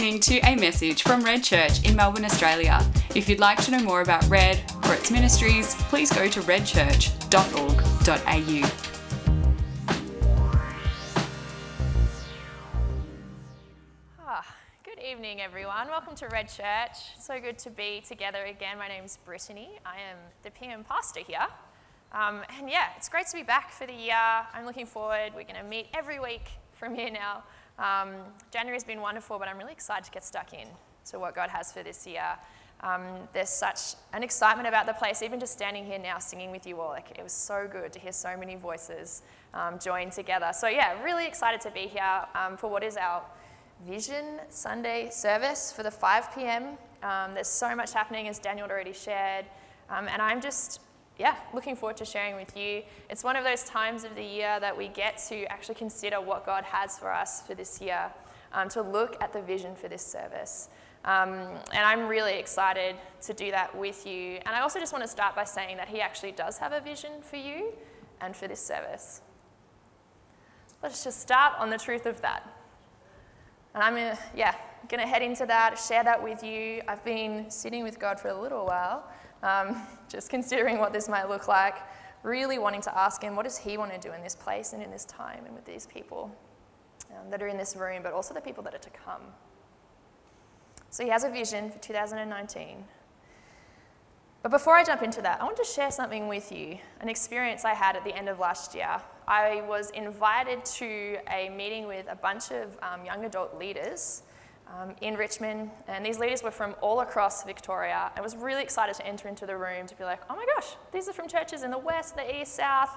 listening to a message from Red Church in Melbourne, Australia. If you'd like to know more about Red or its ministries, please go to redchurch.org.au. Ah, good evening, everyone. Welcome to Red Church. So good to be together again. My name's Brittany. I am the PM pastor here. Um, and yeah, it's great to be back for the year. I'm looking forward. We're going to meet every week from here now. Um, January's been wonderful, but I'm really excited to get stuck in to what God has for this year. Um, there's such an excitement about the place, even just standing here now singing with you all. Like, it was so good to hear so many voices um, join together. So, yeah, really excited to be here um, for what is our Vision Sunday service for the 5 p.m. Um, there's so much happening, as Daniel already shared. Um, and I'm just yeah, looking forward to sharing with you. It's one of those times of the year that we get to actually consider what God has for us for this year, um, to look at the vision for this service. Um, and I'm really excited to do that with you. And I also just want to start by saying that He actually does have a vision for you and for this service. Let's just start on the truth of that. And I'm gonna, yeah, gonna head into that, share that with you. I've been sitting with God for a little while, um, just considering what this might look like, really wanting to ask Him, what does He want to do in this place and in this time and with these people um, that are in this room, but also the people that are to come. So He has a vision for 2019. But before I jump into that, I want to share something with you an experience I had at the end of last year. I was invited to a meeting with a bunch of um, young adult leaders um, in Richmond, and these leaders were from all across Victoria. I was really excited to enter into the room to be like, oh my gosh, these are from churches in the west, the east, south,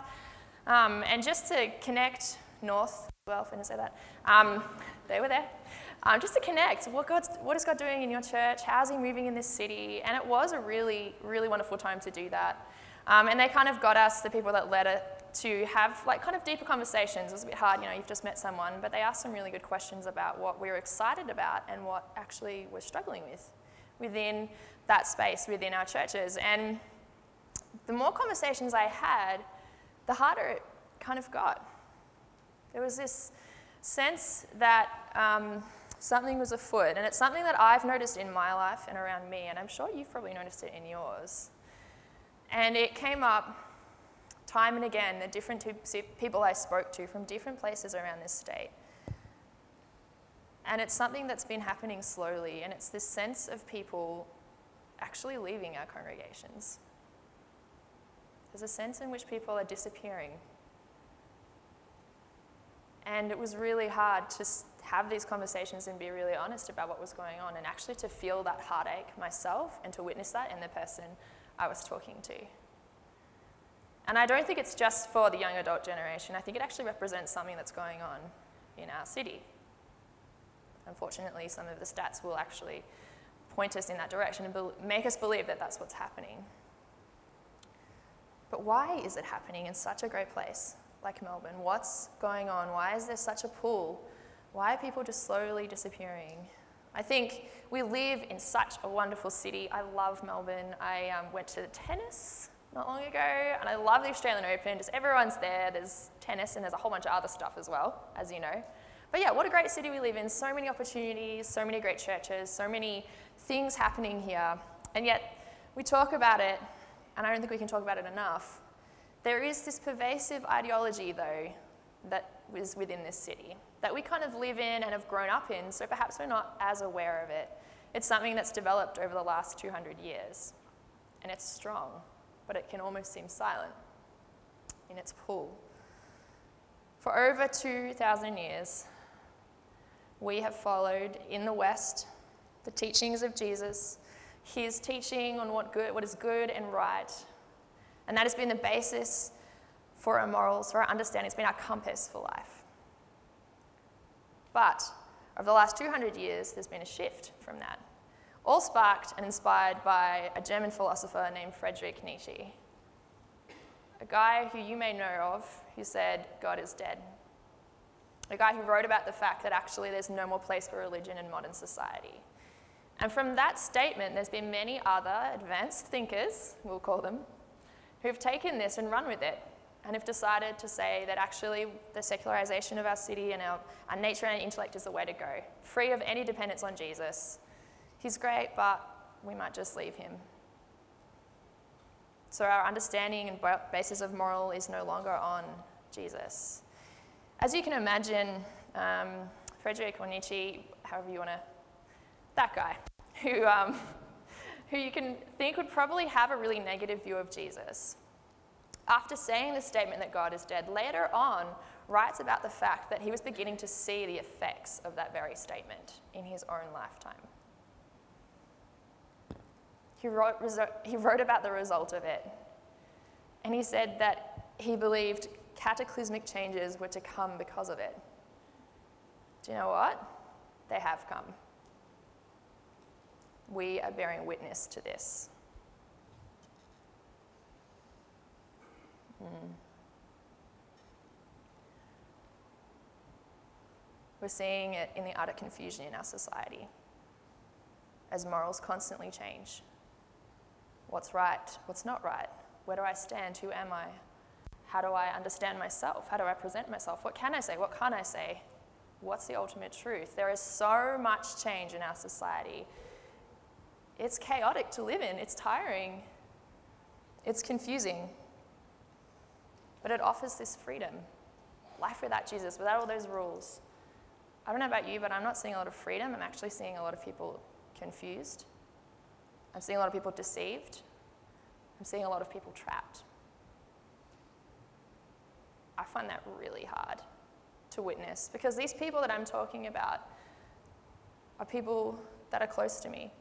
um, and just to connect north. Well, if I didn't say that, um, they were there. Um, just to connect, what, God's, what is God doing in your church? How's He moving in this city? And it was a really, really wonderful time to do that. Um, and they kind of got us, the people that led it, to have like kind of deeper conversations. It was a bit hard, you know, you've just met someone, but they asked some really good questions about what we were excited about and what actually we're struggling with within that space within our churches. And the more conversations I had, the harder it kind of got. There was this sense that um, something was afoot, and it's something that I've noticed in my life and around me, and I'm sure you've probably noticed it in yours. And it came up time and again, the different people I spoke to from different places around this state. And it's something that's been happening slowly, and it's this sense of people actually leaving our congregations. There's a sense in which people are disappearing. And it was really hard to have these conversations and be really honest about what was going on, and actually to feel that heartache myself and to witness that in the person I was talking to. And I don't think it's just for the young adult generation. I think it actually represents something that's going on in our city. Unfortunately, some of the stats will actually point us in that direction and make us believe that that's what's happening. But why is it happening in such a great place like Melbourne? What's going on? Why is there such a pull? Why are people just slowly disappearing? I think we live in such a wonderful city. I love Melbourne. I um, went to the tennis not long ago, and I love the Australian Open. Just everyone's there. There's tennis and there's a whole bunch of other stuff as well, as you know. But yeah, what a great city we live in. So many opportunities, so many great churches, so many things happening here. And yet, we talk about it, and I don't think we can talk about it enough. There is this pervasive ideology, though, that is within this city that we kind of live in and have grown up in, so perhaps we're not as aware of it. It's something that's developed over the last 200 years, and it's strong but it can almost seem silent in its pull. For over 2,000 years, we have followed in the West the teachings of Jesus, his teaching on what, good, what is good and right. And that has been the basis for our morals, for our understanding. It's been our compass for life. But over the last 200 years, there's been a shift from that all sparked and inspired by a German philosopher named Friedrich Nietzsche, a guy who you may know of who said, God is dead. A guy who wrote about the fact that actually there's no more place for religion in modern society. And from that statement, there's been many other advanced thinkers, we'll call them, who've taken this and run with it and have decided to say that actually the secularization of our city and our, our nature and intellect is the way to go, free of any dependence on Jesus. He's great, but we might just leave him. So our understanding and basis of moral is no longer on Jesus. As you can imagine, um, Frederick or Nietzsche, however you want to, that guy, who, um, who you can think would probably have a really negative view of Jesus after saying the statement that God is dead, later on writes about the fact that he was beginning to see the effects of that very statement in his own lifetime. He wrote, he wrote about the result of it, and he said that he believed cataclysmic changes were to come because of it. Do you know what? They have come. We are bearing witness to this. Mm. We're seeing it in the utter confusion in our society as morals constantly change. What's right? What's not right? Where do I stand? Who am I? How do I understand myself? How do I present myself? What can I say? What can't I say? What's the ultimate truth? There is so much change in our society. It's chaotic to live in, it's tiring, it's confusing. But it offers this freedom life without Jesus, without all those rules. I don't know about you, but I'm not seeing a lot of freedom. I'm actually seeing a lot of people confused. I'm seeing a lot of people deceived. I'm seeing a lot of people trapped. I find that really hard to witness because these people that I'm talking about are people that are close to me.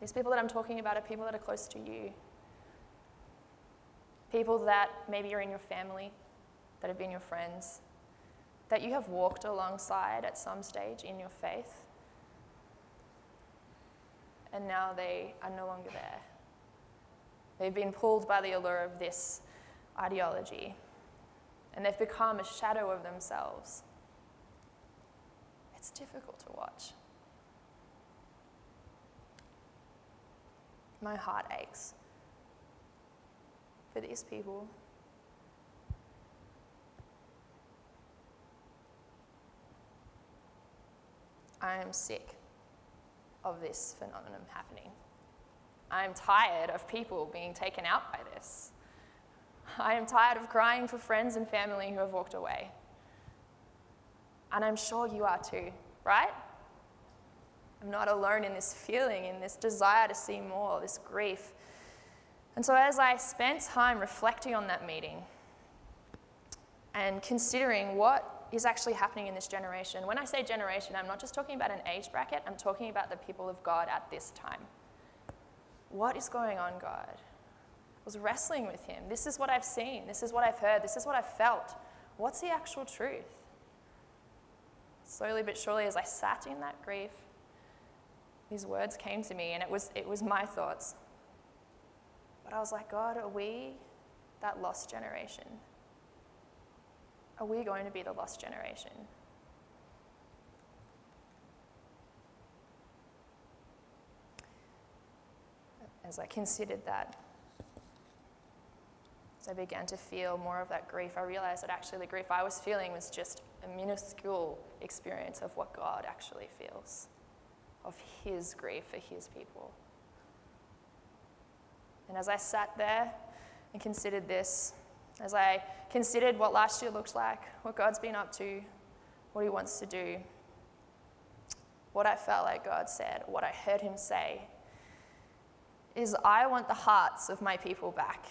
These people that I'm talking about are people that are close to you people that maybe are in your family, that have been your friends, that you have walked alongside at some stage in your faith, and now they are no longer there. They've been pulled by the allure of this ideology, and they've become a shadow of themselves. It's difficult to watch. My heart aches for these people. I am sick of this phenomenon happening. I am tired of people being taken out by this. I am tired of crying for friends and family who have walked away. And I'm sure you are too, right? I'm not alone in this feeling, in this desire to see more, this grief and so, as I spent time reflecting on that meeting and considering what is actually happening in this generation, when I say generation, I'm not just talking about an age bracket, I'm talking about the people of God at this time. What is going on, God? I was wrestling with Him. This is what I've seen, this is what I've heard, this is what I've felt. What's the actual truth? Slowly but surely, as I sat in that grief, these words came to me, and it was, it was my thoughts. But I was like, God, are we that lost generation? Are we going to be the lost generation? As I considered that, as I began to feel more of that grief, I realized that actually the grief I was feeling was just a minuscule experience of what God actually feels, of His grief for His people. And as I sat there and considered this, as I considered what last year looked like, what God's been up to, what He wants to do, what I felt like God said, what I heard Him say, is I want the hearts of my people back.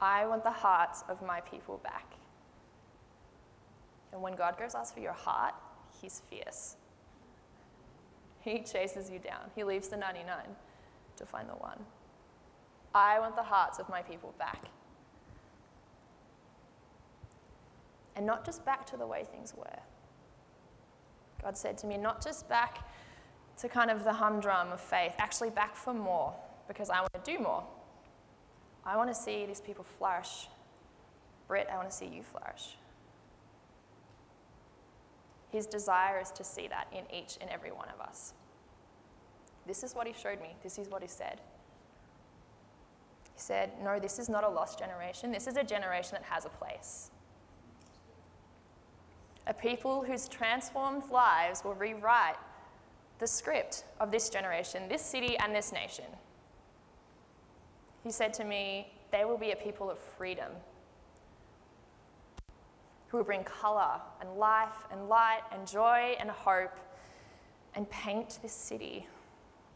I want the hearts of my people back. And when God goes asks for your heart, he's fierce. He chases you down. He leaves the 99 to find the one. I want the hearts of my people back. And not just back to the way things were. God said to me, not just back to kind of the humdrum of faith, actually back for more, because I want to do more. I want to see these people flourish. Britt, I want to see you flourish. His desire is to see that in each and every one of us. This is what he showed me. This is what he said. He said, No, this is not a lost generation. This is a generation that has a place. A people whose transformed lives will rewrite the script of this generation, this city, and this nation. He said to me, They will be a people of freedom who will bring colour and life and light and joy and hope and paint this city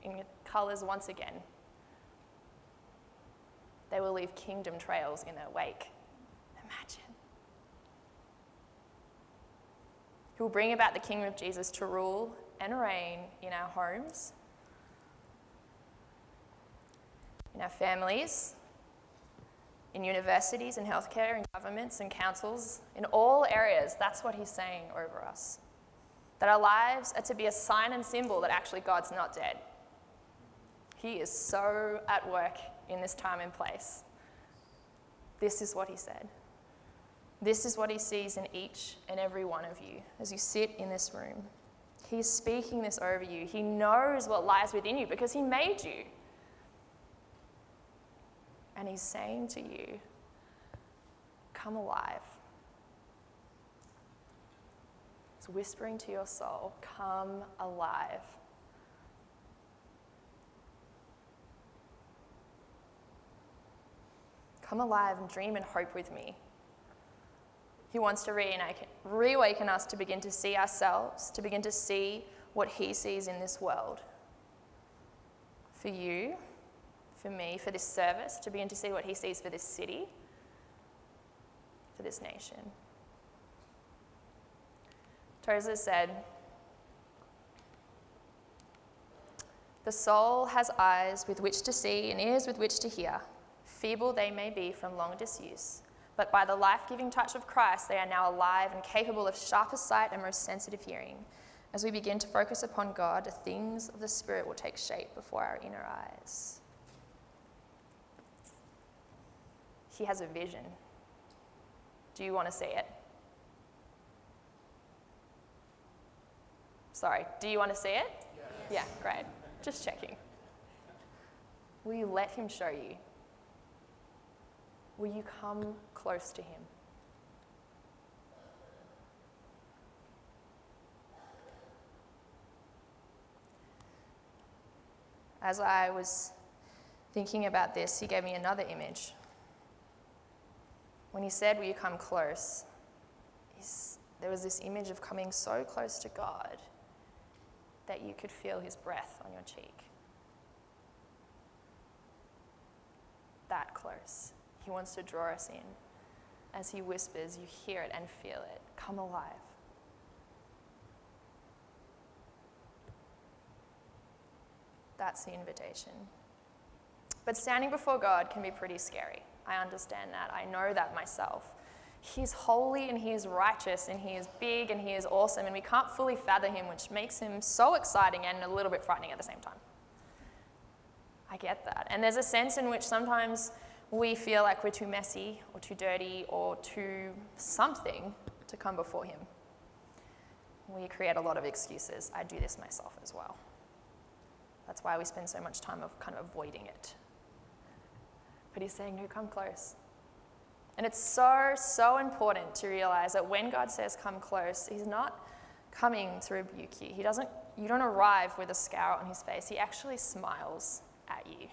in colours once again. They will leave kingdom trails in their wake. Imagine. Who will bring about the kingdom of Jesus to rule and reign in our homes, in our families, in universities and healthcare and governments and councils, in all areas. That's what he's saying over us. That our lives are to be a sign and symbol that actually God's not dead. He is so at work in this time and place. This is what he said. This is what he sees in each and every one of you as you sit in this room. He's speaking this over you. He knows what lies within you because he made you. And he's saying to you, Come alive. He's whispering to your soul, Come alive. Come alive and dream and hope with me. He wants to reawaken us to begin to see ourselves, to begin to see what He sees in this world. For you, for me, for this service, to begin to see what He sees for this city, for this nation. Tozer said, The soul has eyes with which to see and ears with which to hear. Feeble they may be from long disuse, but by the life giving touch of Christ, they are now alive and capable of sharpest sight and most sensitive hearing. As we begin to focus upon God, the things of the Spirit will take shape before our inner eyes. He has a vision. Do you want to see it? Sorry, do you want to see it? Yes. Yeah, great. Just checking. Will you let Him show you? Will you come close to Him? As I was thinking about this, he gave me another image. When he said, Will you come close? there was this image of coming so close to God that you could feel his breath on your cheek. That close. He wants to draw us in. As he whispers, you hear it and feel it. Come alive. That's the invitation. But standing before God can be pretty scary. I understand that. I know that myself. He's holy and he is righteous and he is big and he is awesome, and we can't fully fathom him, which makes him so exciting and a little bit frightening at the same time. I get that. And there's a sense in which sometimes we feel like we're too messy or too dirty or too something to come before him. We create a lot of excuses. I do this myself as well. That's why we spend so much time of kind of avoiding it. But he's saying, no, come close. And it's so, so important to realize that when God says come close, he's not coming to rebuke you. He doesn't, you don't arrive with a scowl on his face. He actually smiles at you.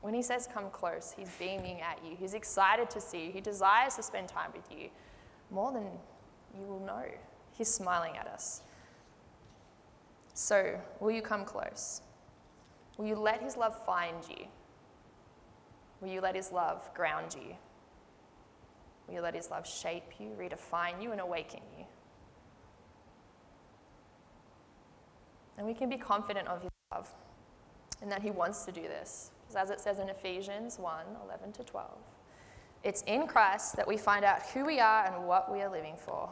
When he says come close, he's beaming at you. He's excited to see you. He desires to spend time with you more than you will know. He's smiling at us. So, will you come close? Will you let his love find you? Will you let His love ground you? Will you let His love shape you, redefine you, and awaken you? And we can be confident of His love and that He wants to do this. Because as it says in Ephesians 1 11 to 12, it's in Christ that we find out who we are and what we are living for.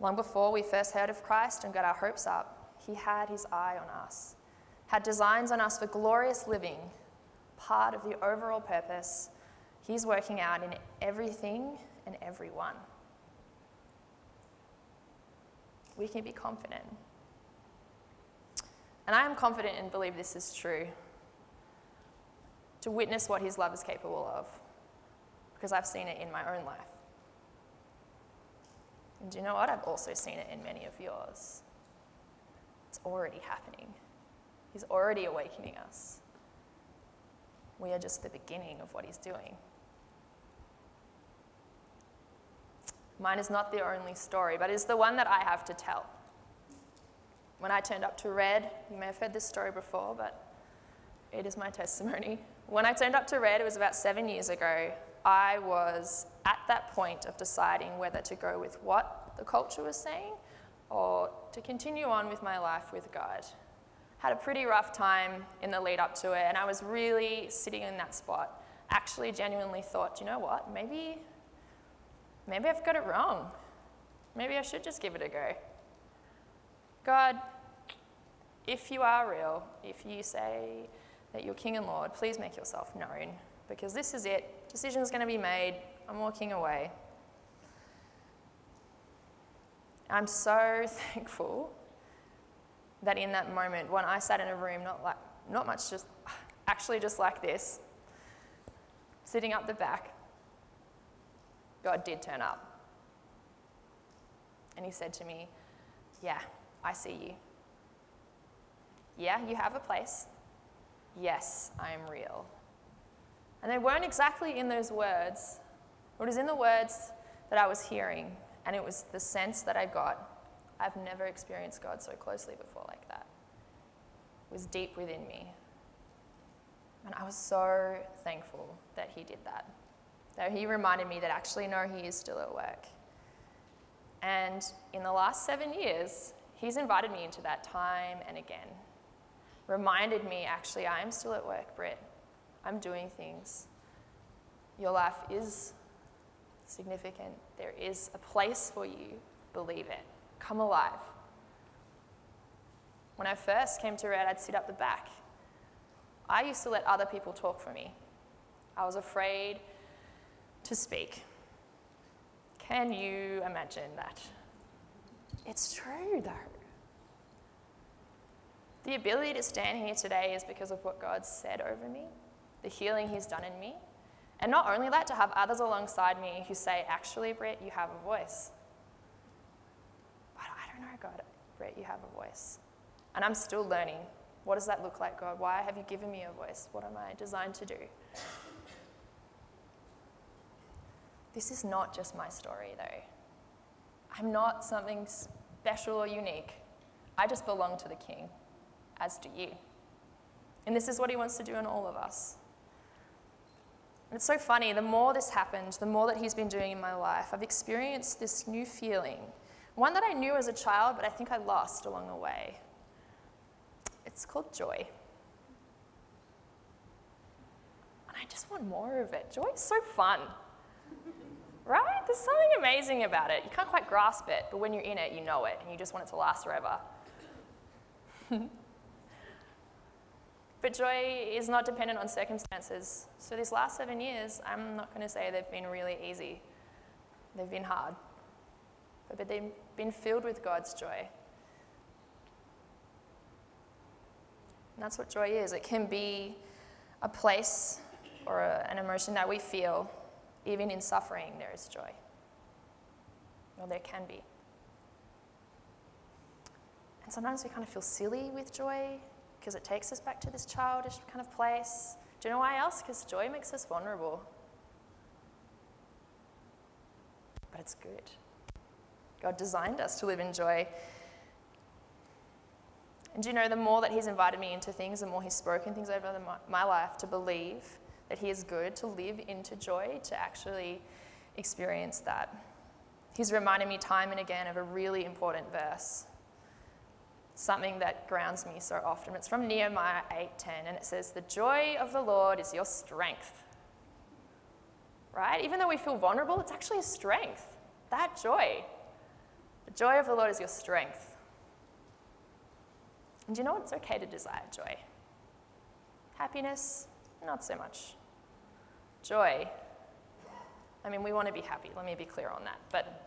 Long before we first heard of Christ and got our hopes up, He had His eye on us, had designs on us for glorious living part of the overall purpose He's working out in everything and everyone. we can be confident. And I am confident and believe this is true to witness what His love is capable of because I've seen it in my own life. And do you know what? I've also seen it in many of yours. It's already happening. He's already awakening us. We are just the beginning of what He's doing. Mine is not the only story, but it's the one that I have to tell. When I turned up to Red, you may have heard this story before, but it is my testimony. When I turned up to Red, it was about seven years ago. I was at that point of deciding whether to go with what the culture was saying or to continue on with my life with God. Had a pretty rough time in the lead up to it, and I was really sitting in that spot. Actually, genuinely thought, you know what? Maybe, maybe I've got it wrong. Maybe I should just give it a go. God, if you are real, if you say that you're King and Lord, please make yourself known because this is it. Decision's going to be made. I'm walking away. I'm so thankful that in that moment, when I sat in a room, not like, not much, just actually just like this, sitting up the back, God did turn up. And He said to me, Yeah, I see you. Yeah, you have a place. Yes, I am real. And they weren't exactly in those words, it was in the words that I was hearing and it was the sense that I got I've never experienced God so closely before like that. It was deep within me. And I was so thankful that He did that. That He reminded me that actually, no, He is still at work. And in the last seven years, He's invited me into that time and again. Reminded me, actually, I am still at work, Britt. I'm doing things. Your life is significant. There is a place for you. Believe it. Come alive. When I first came to Red, I'd sit up the back. I used to let other people talk for me. I was afraid to speak. Can you imagine that? It's true, though. The ability to stand here today is because of what God said over me, the healing He's done in me, and not only that, to have others alongside me who say, actually, Brett, you have a voice. Don't God, Brett, you have a voice. And I'm still learning. What does that look like, God? Why have you given me a voice? What am I designed to do? This is not just my story, though. I'm not something special or unique. I just belong to the King, as do you. And this is what he wants to do in all of us. And it's so funny, the more this happened, the more that he's been doing in my life, I've experienced this new feeling. One that I knew as a child, but I think I lost along the way. It's called joy. And I just want more of it. Joy is so fun. right? There's something amazing about it. You can't quite grasp it, but when you're in it, you know it, and you just want it to last forever. But joy is not dependent on circumstances. So, these last seven years, I'm not going to say they've been really easy, they've been hard. But they've been filled with God's joy. And that's what joy is. It can be a place or a, an emotion that we feel. Even in suffering, there is joy. Or there can be. And sometimes we kind of feel silly with joy because it takes us back to this childish kind of place. Do you know why else? Because joy makes us vulnerable. But it's good. God designed us to live in joy. And you know, the more that He's invited me into things, the more He's spoken things over my life to believe that He is good, to live into joy, to actually experience that. He's reminded me time and again of a really important verse something that grounds me so often. It's from Nehemiah 8:10 and it says the joy of the Lord is your strength. Right? Even though we feel vulnerable, it's actually a strength. That joy. The joy of the Lord is your strength. And do you know? It's okay to desire joy. Happiness, not so much. Joy. I mean, we want to be happy. Let me be clear on that. But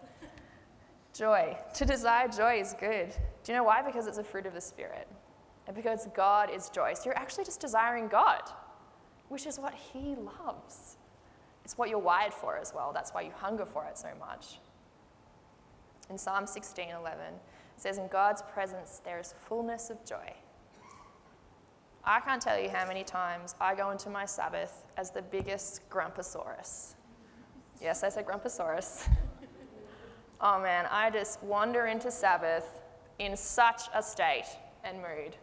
Joy. To desire joy is good. Do you know why? Because it's a fruit of the Spirit. And because God is joy. So you're actually just desiring God, which is what He loves. It's what you're wired for as well. That's why you hunger for it so much. In Psalm 16 11, it says, In God's presence there is fullness of joy. I can't tell you how many times I go into my Sabbath as the biggest grumposaurus. Yes, I said grumposaurus. oh man, I just wander into Sabbath in such a state and mood.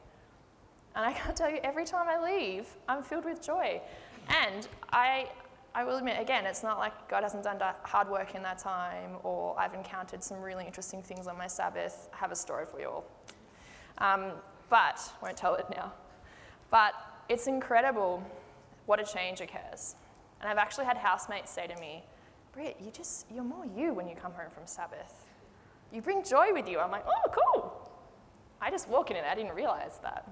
And I can't tell you, every time I leave, I'm filled with joy. And I, I will admit, again, it's not like God hasn't done hard work in that time or I've encountered some really interesting things on my Sabbath. I have a story for you all. Um, but, won't tell it now. But it's incredible what a change occurs. And I've actually had housemates say to me, Britt, you just, you're more you when you come home from Sabbath. You bring joy with you. I'm like, oh, cool. I just walk in it. I didn't realize that.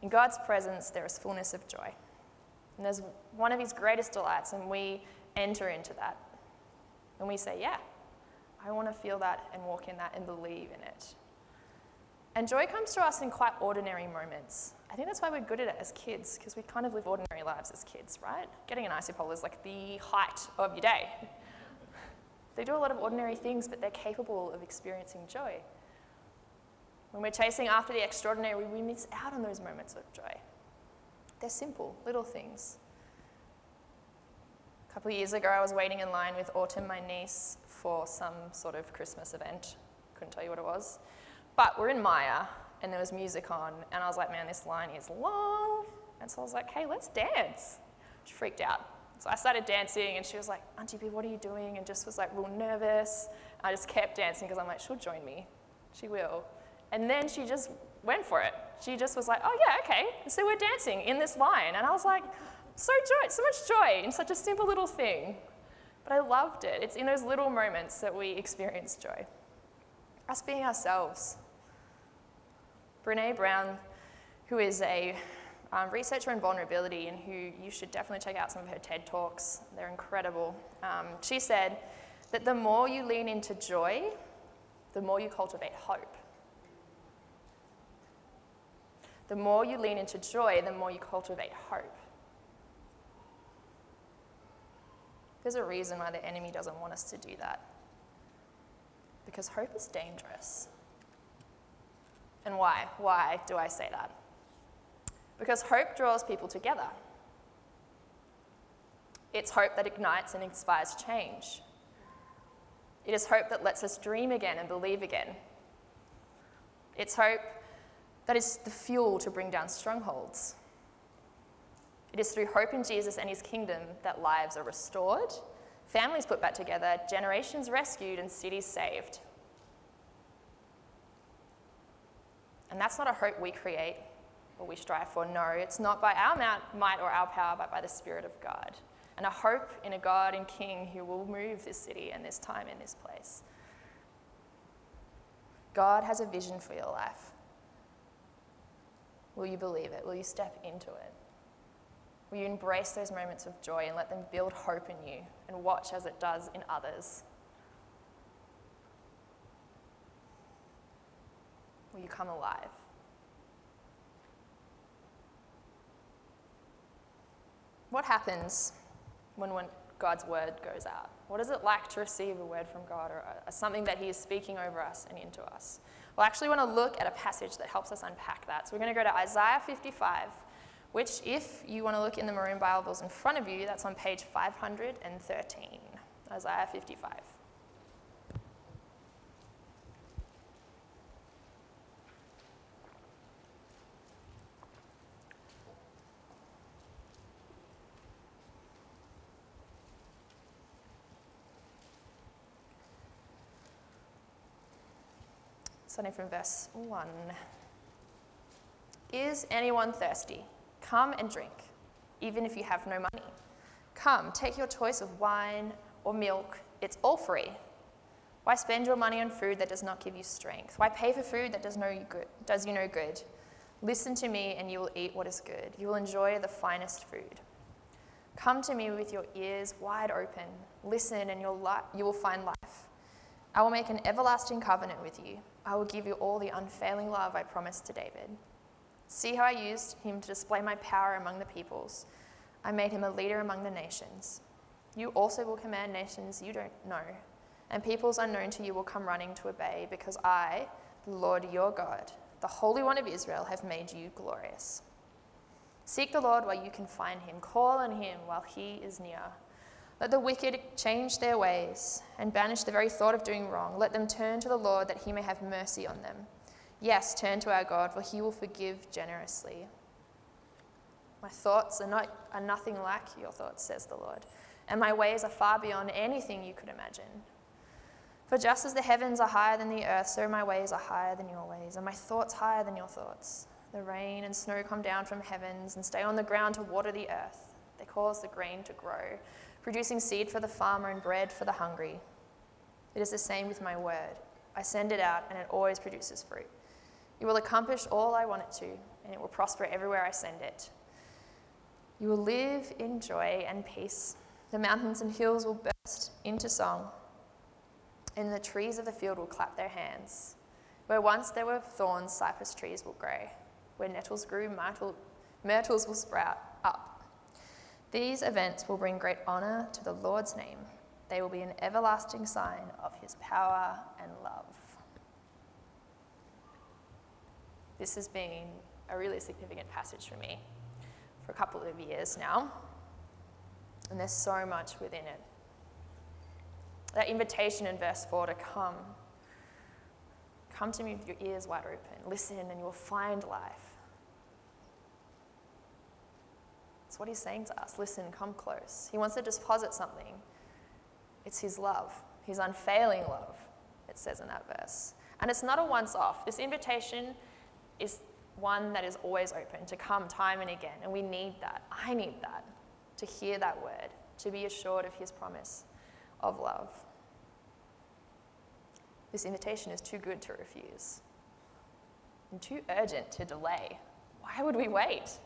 In God's presence, there is fullness of joy. And there's one of his greatest delights, and we enter into that. And we say, Yeah, I want to feel that and walk in that and believe in it. And joy comes to us in quite ordinary moments. I think that's why we're good at it as kids, because we kind of live ordinary lives as kids, right? Getting an icy pole is like the height of your day. They do a lot of ordinary things, but they're capable of experiencing joy. When we're chasing after the extraordinary, we miss out on those moments of joy. They're simple, little things. A couple years ago, I was waiting in line with Autumn, my niece, for some sort of Christmas event. Couldn't tell you what it was. But we're in Myer, and there was music on, and I was like, man, this line is long. And so I was like, hey, let's dance. She freaked out. So I started dancing, and she was like, Auntie B, what are you doing? And just was like real nervous. I just kept dancing because I'm like, she'll join me. She will. And then she just went for it. She just was like, oh, yeah, okay. So we're dancing in this line. And I was like, so joy, so much joy in such a simple little thing. But I loved it. It's in those little moments that we experience joy. Us being ourselves. Brene Brown, who is a um, researcher in vulnerability and who you should definitely check out some of her TED Talks, they're incredible. Um, she said that the more you lean into joy, the more you cultivate hope. The more you lean into joy, the more you cultivate hope. There's a reason why the enemy doesn't want us to do that. Because hope is dangerous. And why? Why do I say that? Because hope draws people together. It's hope that ignites and inspires change. It is hope that lets us dream again and believe again. It's hope that is the fuel to bring down strongholds. It is through hope in Jesus and his kingdom that lives are restored, families put back together, generations rescued, and cities saved. And that's not a hope we create or we strive for. No, it's not by our might or our power, but by the Spirit of God. And a hope in a God and King who will move this city and this time and this place. God has a vision for your life. Will you believe it? Will you step into it? Will you embrace those moments of joy and let them build hope in you and watch as it does in others? Will you come alive? What happens when, God's word goes out? What is it like to receive a word from God or something that He is speaking over us and into us? Well, actually want to look at a passage that helps us unpack that. So we're going to go to Isaiah 55, which, if you want to look in the maroon Bibles in front of you, that's on page 513. Isaiah 55. Starting from verse 1. Is anyone thirsty? Come and drink, even if you have no money. Come, take your choice of wine or milk, it's all free. Why spend your money on food that does not give you strength? Why pay for food that does, no good, does you no good? Listen to me, and you will eat what is good. You will enjoy the finest food. Come to me with your ears wide open. Listen, and you'll li- you will find life. I will make an everlasting covenant with you. I will give you all the unfailing love I promised to David. See how I used him to display my power among the peoples. I made him a leader among the nations. You also will command nations you don't know, and peoples unknown to you will come running to obey, because I, the Lord your God, the Holy One of Israel, have made you glorious. Seek the Lord while you can find him, call on him while he is near. Let the wicked change their ways and banish the very thought of doing wrong. Let them turn to the Lord that he may have mercy on them. Yes, turn to our God, for he will forgive generously. My thoughts are, not, are nothing like your thoughts, says the Lord, and my ways are far beyond anything you could imagine. For just as the heavens are higher than the earth, so my ways are higher than your ways, and my thoughts higher than your thoughts. The rain and snow come down from heavens and stay on the ground to water the earth. They cause the grain to grow producing seed for the farmer and bread for the hungry. It is the same with my word. I send it out, and it always produces fruit. It will accomplish all I want it to, and it will prosper everywhere I send it. You will live in joy and peace. The mountains and hills will burst into song, and the trees of the field will clap their hands. Where once there were thorns, cypress trees will grow. Where nettles grew, myrtle, myrtles will sprout up. These events will bring great honour to the Lord's name. They will be an everlasting sign of his power and love. This has been a really significant passage for me for a couple of years now, and there's so much within it. That invitation in verse 4 to come. Come to me with your ears wide open, listen, and you will find life. That's what he's saying to us. Listen, come close. He wants to deposit something. It's his love, his unfailing love, it says in that verse. And it's not a once off. This invitation is one that is always open to come time and again. And we need that. I need that to hear that word, to be assured of his promise of love. This invitation is too good to refuse and too urgent to delay. Why would we wait?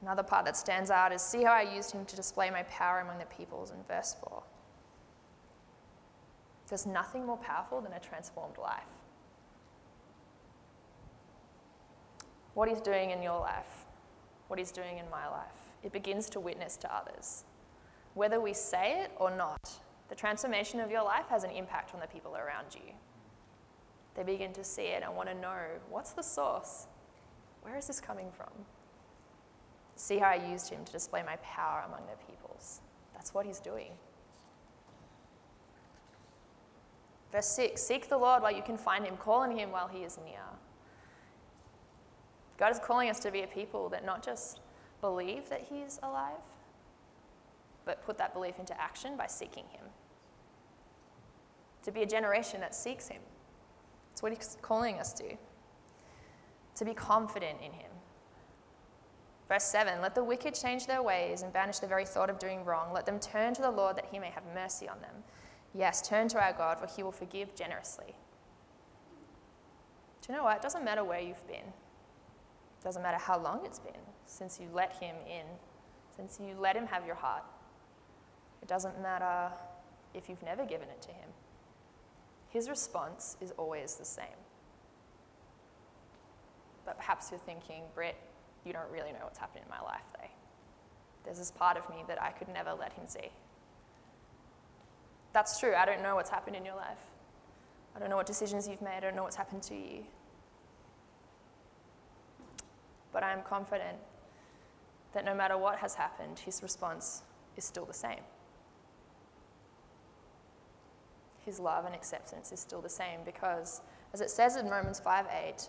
Another part that stands out is see how I used him to display my power among the peoples in verse 4. There's nothing more powerful than a transformed life. What he's doing in your life, what he's doing in my life, it begins to witness to others. Whether we say it or not, the transformation of your life has an impact on the people around you. They begin to see it and want to know what's the source? Where is this coming from? See how I used him to display my power among the peoples. That's what he's doing. Verse 6 Seek the Lord while you can find him, call on him while he is near. God is calling us to be a people that not just believe that he is alive, but put that belief into action by seeking him. To be a generation that seeks him. That's what he's calling us to. To be confident in him. Verse 7 Let the wicked change their ways and banish the very thought of doing wrong. Let them turn to the Lord that he may have mercy on them. Yes, turn to our God, for he will forgive generously. Do you know what? It doesn't matter where you've been, it doesn't matter how long it's been since you let him in, since you let him have your heart. It doesn't matter if you've never given it to him. His response is always the same. But perhaps you're thinking, Britt, you don't really know what's happening in my life, though. There's this part of me that I could never let him see. That's true. I don't know what's happened in your life. I don't know what decisions you've made. I don't know what's happened to you. But I am confident that no matter what has happened, his response is still the same. His love and acceptance is still the same because, as it says in Romans 5 8,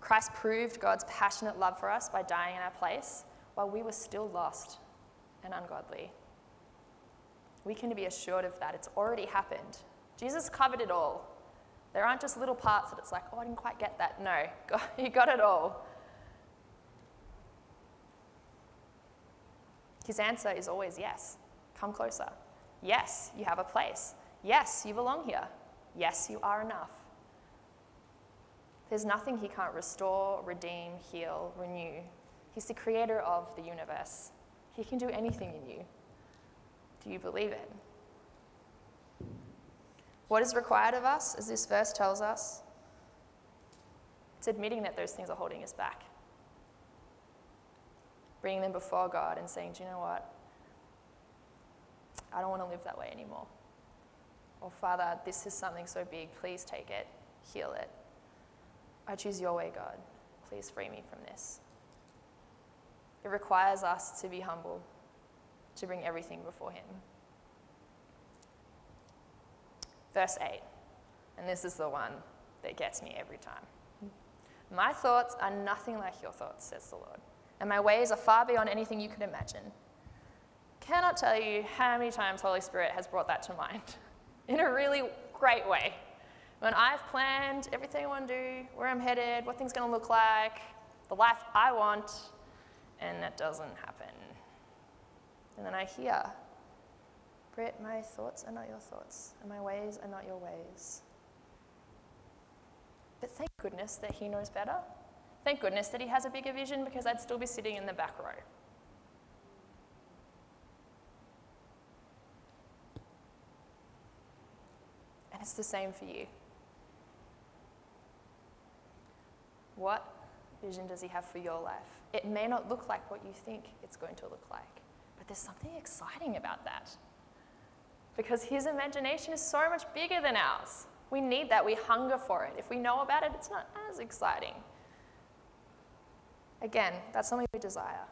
Christ proved God's passionate love for us by dying in our place while we were still lost and ungodly. We can be assured of that. It's already happened. Jesus covered it all. There aren't just little parts that it's like, oh, I didn't quite get that. No, He got it all. His answer is always yes. Come closer. Yes, you have a place. Yes, you belong here. Yes, you are enough. There's nothing he can't restore, redeem, heal, renew. He's the creator of the universe. He can do anything in you. Do you believe it? What is required of us, as this verse tells us? It's admitting that those things are holding us back. Bringing them before God and saying, Do you know what? I don't want to live that way anymore. Or, Father, this is something so big. Please take it, heal it. I choose your way, God. Please free me from this. It requires us to be humble, to bring everything before Him. Verse 8, and this is the one that gets me every time. My thoughts are nothing like your thoughts, says the Lord, and my ways are far beyond anything you could imagine. Cannot tell you how many times Holy Spirit has brought that to mind in a really great way. When I've planned everything I want to do, where I'm headed, what things going to look like, the life I want, and that doesn't happen. And then I hear, Britt, my thoughts are not your thoughts, and my ways are not your ways. But thank goodness that he knows better. Thank goodness that he has a bigger vision because I'd still be sitting in the back row. And it's the same for you. What vision does he have for your life? It may not look like what you think it's going to look like, but there's something exciting about that. Because his imagination is so much bigger than ours. We need that, we hunger for it. If we know about it, it's not as exciting. Again, that's something we desire.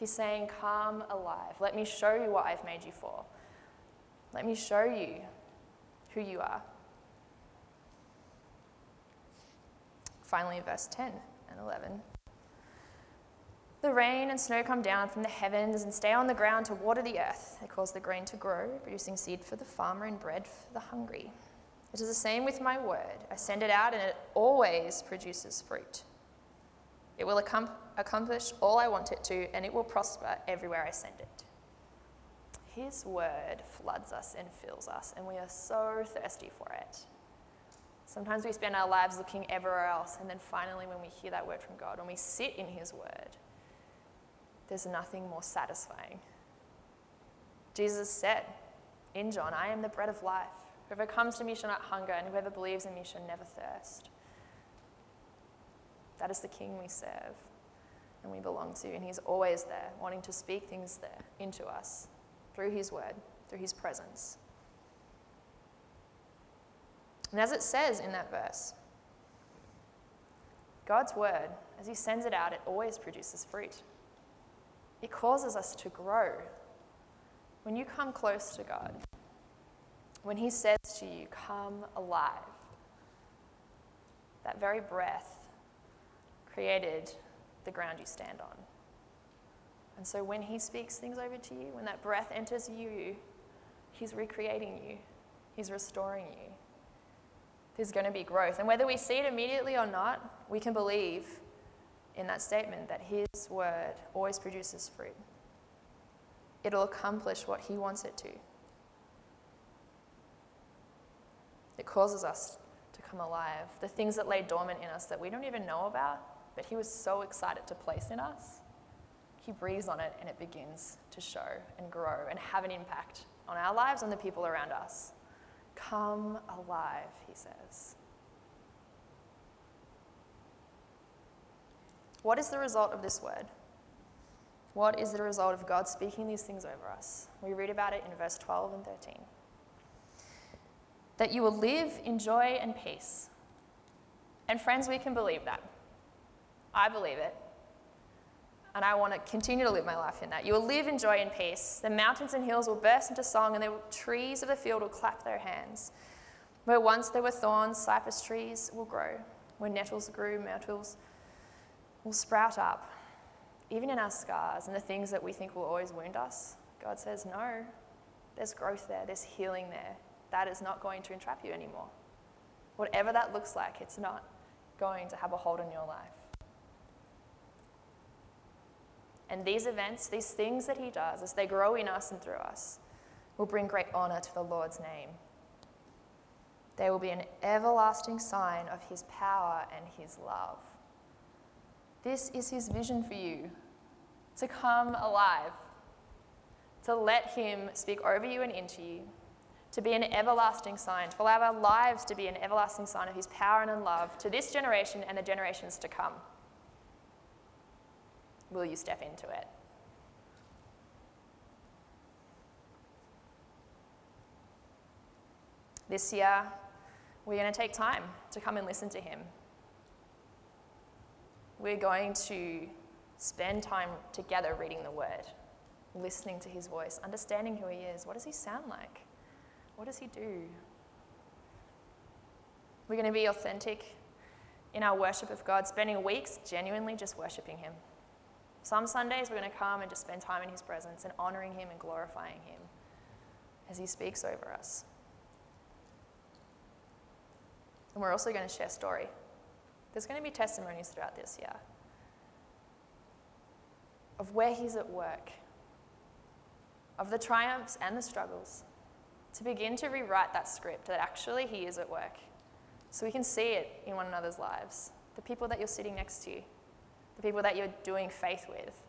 He's saying, Come alive. Let me show you what I've made you for. Let me show you who you are. Finally, verse 10 and 11. The rain and snow come down from the heavens and stay on the ground to water the earth. They cause the grain to grow, producing seed for the farmer and bread for the hungry. It is the same with my word. I send it out and it always produces fruit. It will accomplish all I want it to, and it will prosper everywhere I send it. His word floods us and fills us, and we are so thirsty for it. Sometimes we spend our lives looking everywhere else, and then finally, when we hear that word from God, when we sit in His word, there's nothing more satisfying. Jesus said in John, I am the bread of life. Whoever comes to me shall not hunger, and whoever believes in me shall never thirst. That is the King we serve and we belong to, and He's always there, wanting to speak things there into us through His word, through His presence. And as it says in that verse, God's word, as He sends it out, it always produces fruit. It causes us to grow. When you come close to God, when He says to you, Come alive, that very breath created the ground you stand on. And so when He speaks things over to you, when that breath enters you, He's recreating you, He's restoring you. There's going to be growth. And whether we see it immediately or not, we can believe in that statement that His word always produces fruit. It'll accomplish what He wants it to. It causes us to come alive. The things that lay dormant in us that we don't even know about, but He was so excited to place in us, He breathes on it and it begins to show and grow and have an impact on our lives and the people around us. Come alive, He says. What is the result of this word? What is the result of God speaking these things over us? We read about it in verse 12 and 13. That you will live in joy and peace. And friends, we can believe that. I believe it. And I want to continue to live my life in that. You will live in joy and peace. The mountains and hills will burst into song, and the trees of the field will clap their hands. Where once there were thorns, cypress trees will grow. Where nettles grew, myrtles will sprout up, even in our scars and the things that we think will always wound us. God says, No, there's growth there, there's healing there. That is not going to entrap you anymore. Whatever that looks like, it's not going to have a hold on your life. And these events, these things that He does, as they grow in us and through us, will bring great honor to the Lord's name. They will be an everlasting sign of His power and His love. This is his vision for you to come alive, to let Him speak over you and into you, to be an everlasting sign, to allow our lives to be an everlasting sign of His power and love to this generation and the generations to come. Will you step into it? This year, we're going to take time to come and listen to Him. We're going to spend time together reading the Word, listening to His voice, understanding who He is. What does He sound like? What does He do? We're going to be authentic in our worship of God, spending weeks genuinely just worshiping Him. Some Sundays we're going to come and just spend time in His presence and honoring Him and glorifying Him as He speaks over us. And we're also going to share story. There's going to be testimonies throughout this year of where He's at work, of the triumphs and the struggles, to begin to rewrite that script that actually He is at work. So we can see it in one another's lives. The people that you're sitting next to, the people that you're doing faith with.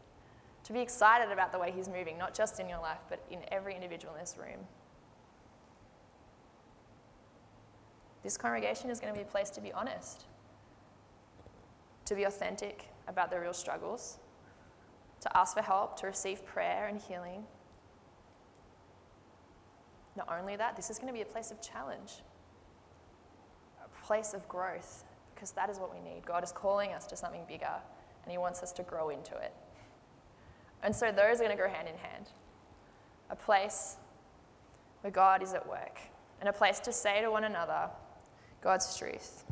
To be excited about the way He's moving, not just in your life, but in every individual in this room. This congregation is going to be a place to be honest, to be authentic about the real struggles, to ask for help, to receive prayer and healing. Not only that, this is going to be a place of challenge, a place of growth, because that is what we need. God is calling us to something bigger, and He wants us to grow into it. And so those are going to go hand in hand. A place where God is at work, and a place to say to one another, God's truth,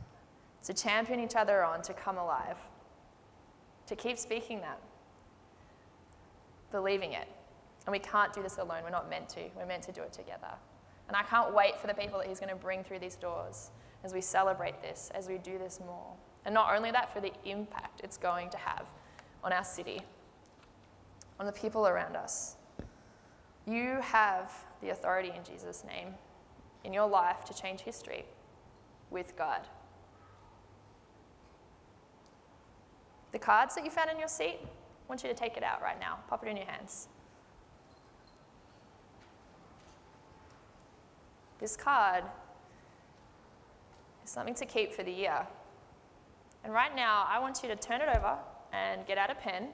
to champion each other on to come alive, to keep speaking that, believing it. And we can't do this alone. We're not meant to. We're meant to do it together. And I can't wait for the people that He's going to bring through these doors as we celebrate this, as we do this more. And not only that, for the impact it's going to have on our city, on the people around us. You have the authority in Jesus' name in your life to change history with God. The cards that you found in your seat, I want you to take it out right now. Pop it in your hands. This card is something to keep for the year. And right now, I want you to turn it over and get out a pen.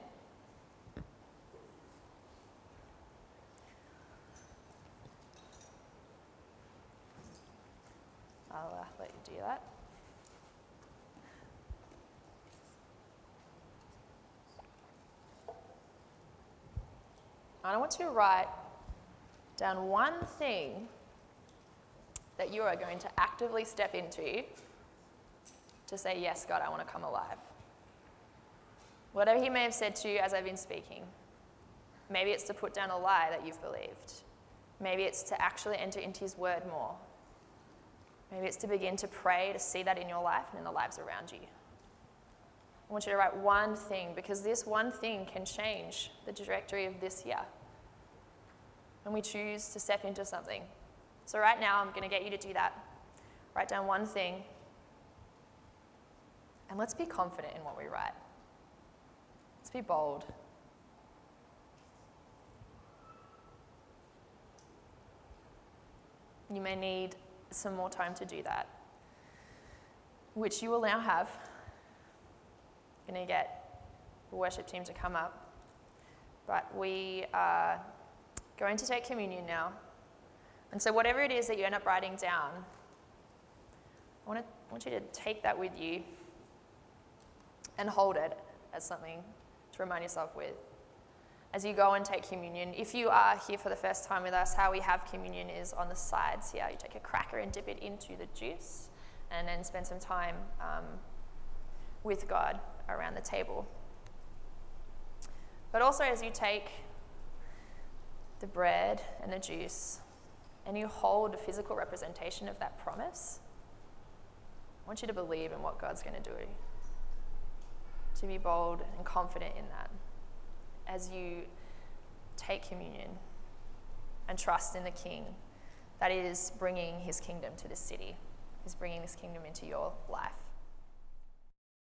I'll uh, let you do that. And I want you to write down one thing that you are going to actively step into to say, Yes, God, I want to come alive. Whatever He may have said to you as I've been speaking, maybe it's to put down a lie that you've believed. Maybe it's to actually enter into His word more. Maybe it's to begin to pray to see that in your life and in the lives around you. I want you to write one thing because this one thing can change the trajectory of this year. And we choose to step into something. So, right now, I'm going to get you to do that. Write down one thing. And let's be confident in what we write. Let's be bold. You may need some more time to do that, which you will now have. I'm going to get the worship team to come up. But we are going to take communion now. And so, whatever it is that you end up writing down, I want, to, I want you to take that with you and hold it as something to remind yourself with. As you go and take communion, if you are here for the first time with us, how we have communion is on the sides here. You take a cracker and dip it into the juice, and then spend some time um, with God around the table. But also, as you take the bread and the juice, and you hold a physical representation of that promise, I want you to believe in what God's going to do. To be bold and confident in that as you take communion and trust in the King that is bringing his kingdom to this city, is bringing this kingdom into your life.